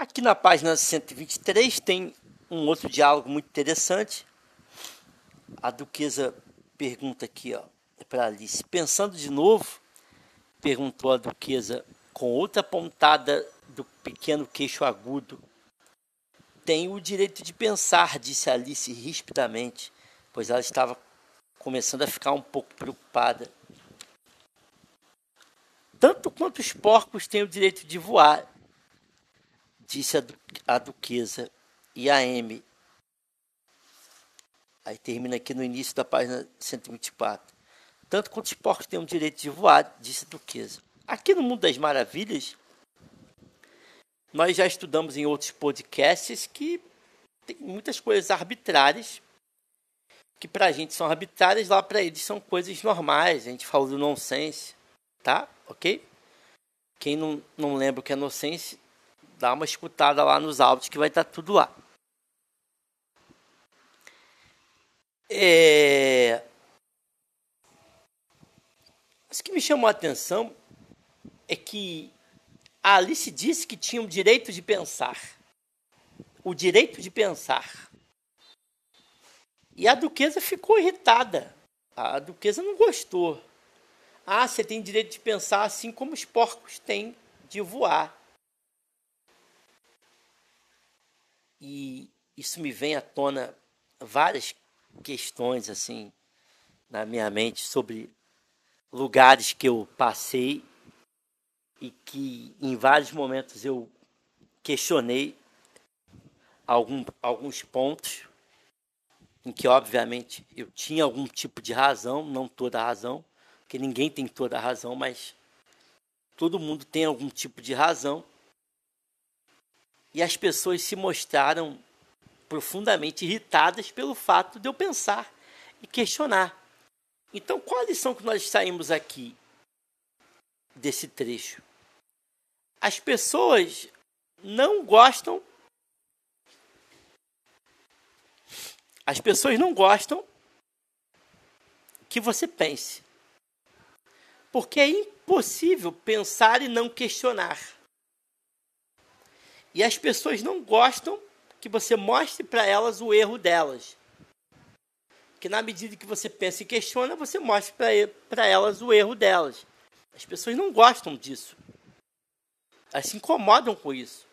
Aqui na página 123 tem um outro diálogo muito interessante. A duquesa pergunta aqui, para Alice, pensando de novo, perguntou a duquesa com outra pontada do pequeno queixo agudo. Tenho o direito de pensar, disse Alice rispidamente, pois ela estava começando a ficar um pouco preocupada. Tanto quanto os porcos têm o direito de voar, disse a, du a duquesa e a M. Aí termina aqui no início da página 124. Tanto quanto os porcos têm o direito de voar, disse a duquesa. Aqui no Mundo das Maravilhas, nós já estudamos em outros podcasts que tem muitas coisas arbitrárias que para a gente são arbitrárias, lá para eles são coisas normais. A gente falou do nonsense, tá? Ok? Quem não, não lembra o que é nonsense, dá uma escutada lá nos áudios que vai estar tá tudo lá. É... O que me chamou a atenção é que a Alice disse que tinha o direito de pensar. O direito de pensar. E a duquesa ficou irritada. A duquesa não gostou. Ah, você tem direito de pensar assim como os porcos têm de voar. E isso me vem à tona várias questões assim na minha mente sobre lugares que eu passei e que em vários momentos eu questionei algum, alguns pontos em que obviamente eu tinha algum tipo de razão, não toda a razão, porque ninguém tem toda a razão, mas todo mundo tem algum tipo de razão e as pessoas se mostraram profundamente irritadas pelo fato de eu pensar e questionar. Então, qual a lição que nós saímos aqui desse trecho? As pessoas não gostam. As pessoas não gostam que você pense. Porque é impossível pensar e não questionar. E as pessoas não gostam que você mostre para elas o erro delas. Que na medida que você pensa e questiona, você mostre para elas o erro delas. As pessoas não gostam disso. Elas se incomodam com isso.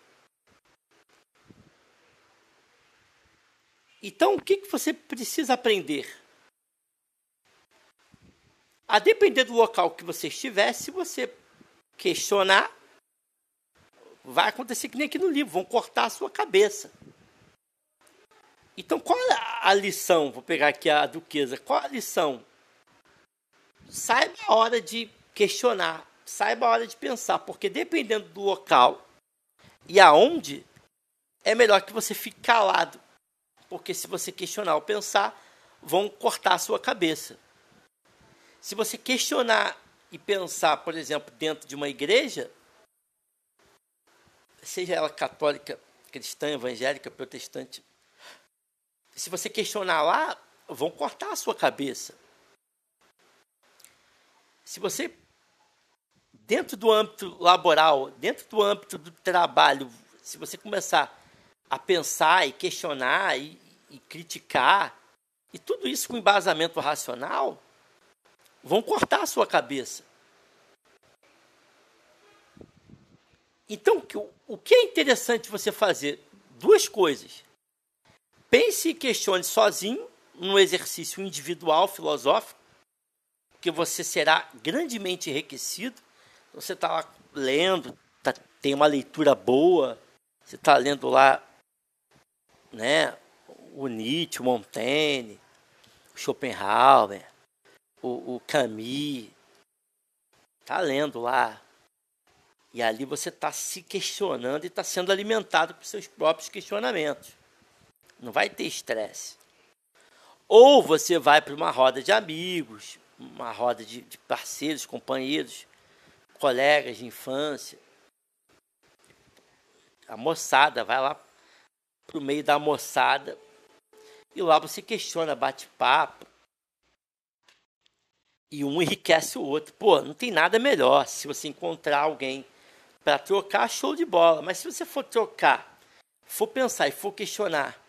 Então, o que, que você precisa aprender? A depender do local que você estiver, se você questionar, vai acontecer que nem aqui no livro, vão cortar a sua cabeça. Então, qual é a lição? Vou pegar aqui a duquesa. Qual a lição? Saiba a hora de questionar, saiba a hora de pensar, porque dependendo do local e aonde, é melhor que você fique calado. Porque se você questionar ou pensar, vão cortar a sua cabeça. Se você questionar e pensar, por exemplo, dentro de uma igreja, seja ela católica, cristã, evangélica, protestante, se você questionar lá, vão cortar a sua cabeça. Se você, dentro do âmbito laboral, dentro do âmbito do trabalho, se você começar a pensar e questionar e, e criticar, e tudo isso com embasamento racional, vão cortar a sua cabeça. Então, o que é interessante você fazer? Duas coisas. Pense e questione sozinho, num exercício individual, filosófico, que você será grandemente enriquecido. Você está lá lendo, tá, tem uma leitura boa, você está lendo lá né, o Nietzsche, o Montaigne, o Schopenhauer, o, o Camus, está lendo lá e ali você está se questionando e está sendo alimentado por seus próprios questionamentos. Não vai ter estresse. Ou você vai para uma roda de amigos, uma roda de, de parceiros, companheiros, colegas de infância. A moçada vai lá para o meio da moçada e lá você questiona, bate papo. E um enriquece o outro. Pô, não tem nada melhor se você encontrar alguém Para trocar, show de bola. Mas se você for trocar, for pensar e for questionar,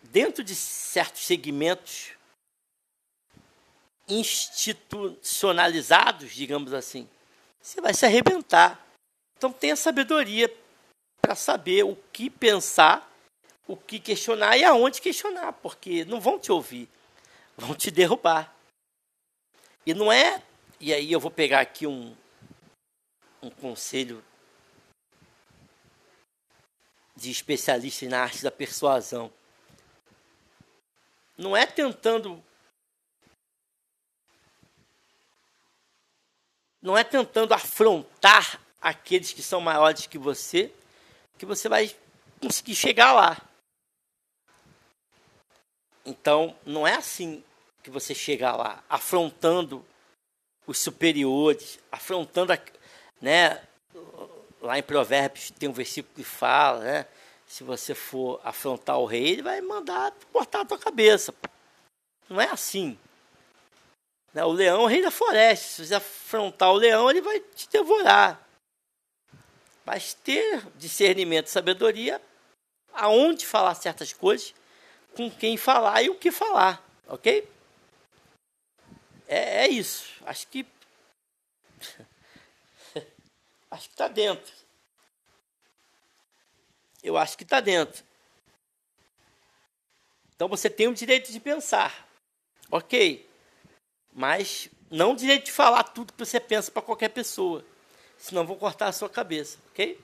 dentro de certos segmentos institucionalizados, digamos assim, você vai se arrebentar. Então tenha sabedoria para saber o que pensar, o que questionar e aonde questionar, porque não vão te ouvir, vão te derrubar. E não é, e aí eu vou pegar aqui um, um conselho de especialista na arte da persuasão. Não é tentando não é tentando afrontar aqueles que são maiores que você que você vai conseguir chegar lá. Então, não é assim que você chega lá, afrontando os superiores, afrontando, a, né? Lá em Provérbios tem um versículo que fala, né? Se você for afrontar o rei, ele vai mandar cortar a tua cabeça. Não é assim. Né? O leão é o rei da floresta. Se você afrontar o leão, ele vai te devorar. Mas ter discernimento e sabedoria aonde falar certas coisas, com quem falar e o que falar, ok? É, é isso. Acho que. Acho que está dentro. Eu acho que está dentro. Então você tem o direito de pensar, ok? Mas não o direito de falar tudo que você pensa para qualquer pessoa senão vou cortar a sua cabeça, ok?